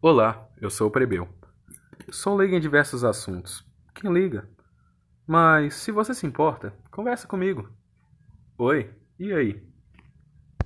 Olá, eu sou o Prebeu. Sou leigo em diversos assuntos. Quem liga? Mas, se você se importa, conversa comigo. Oi, e aí?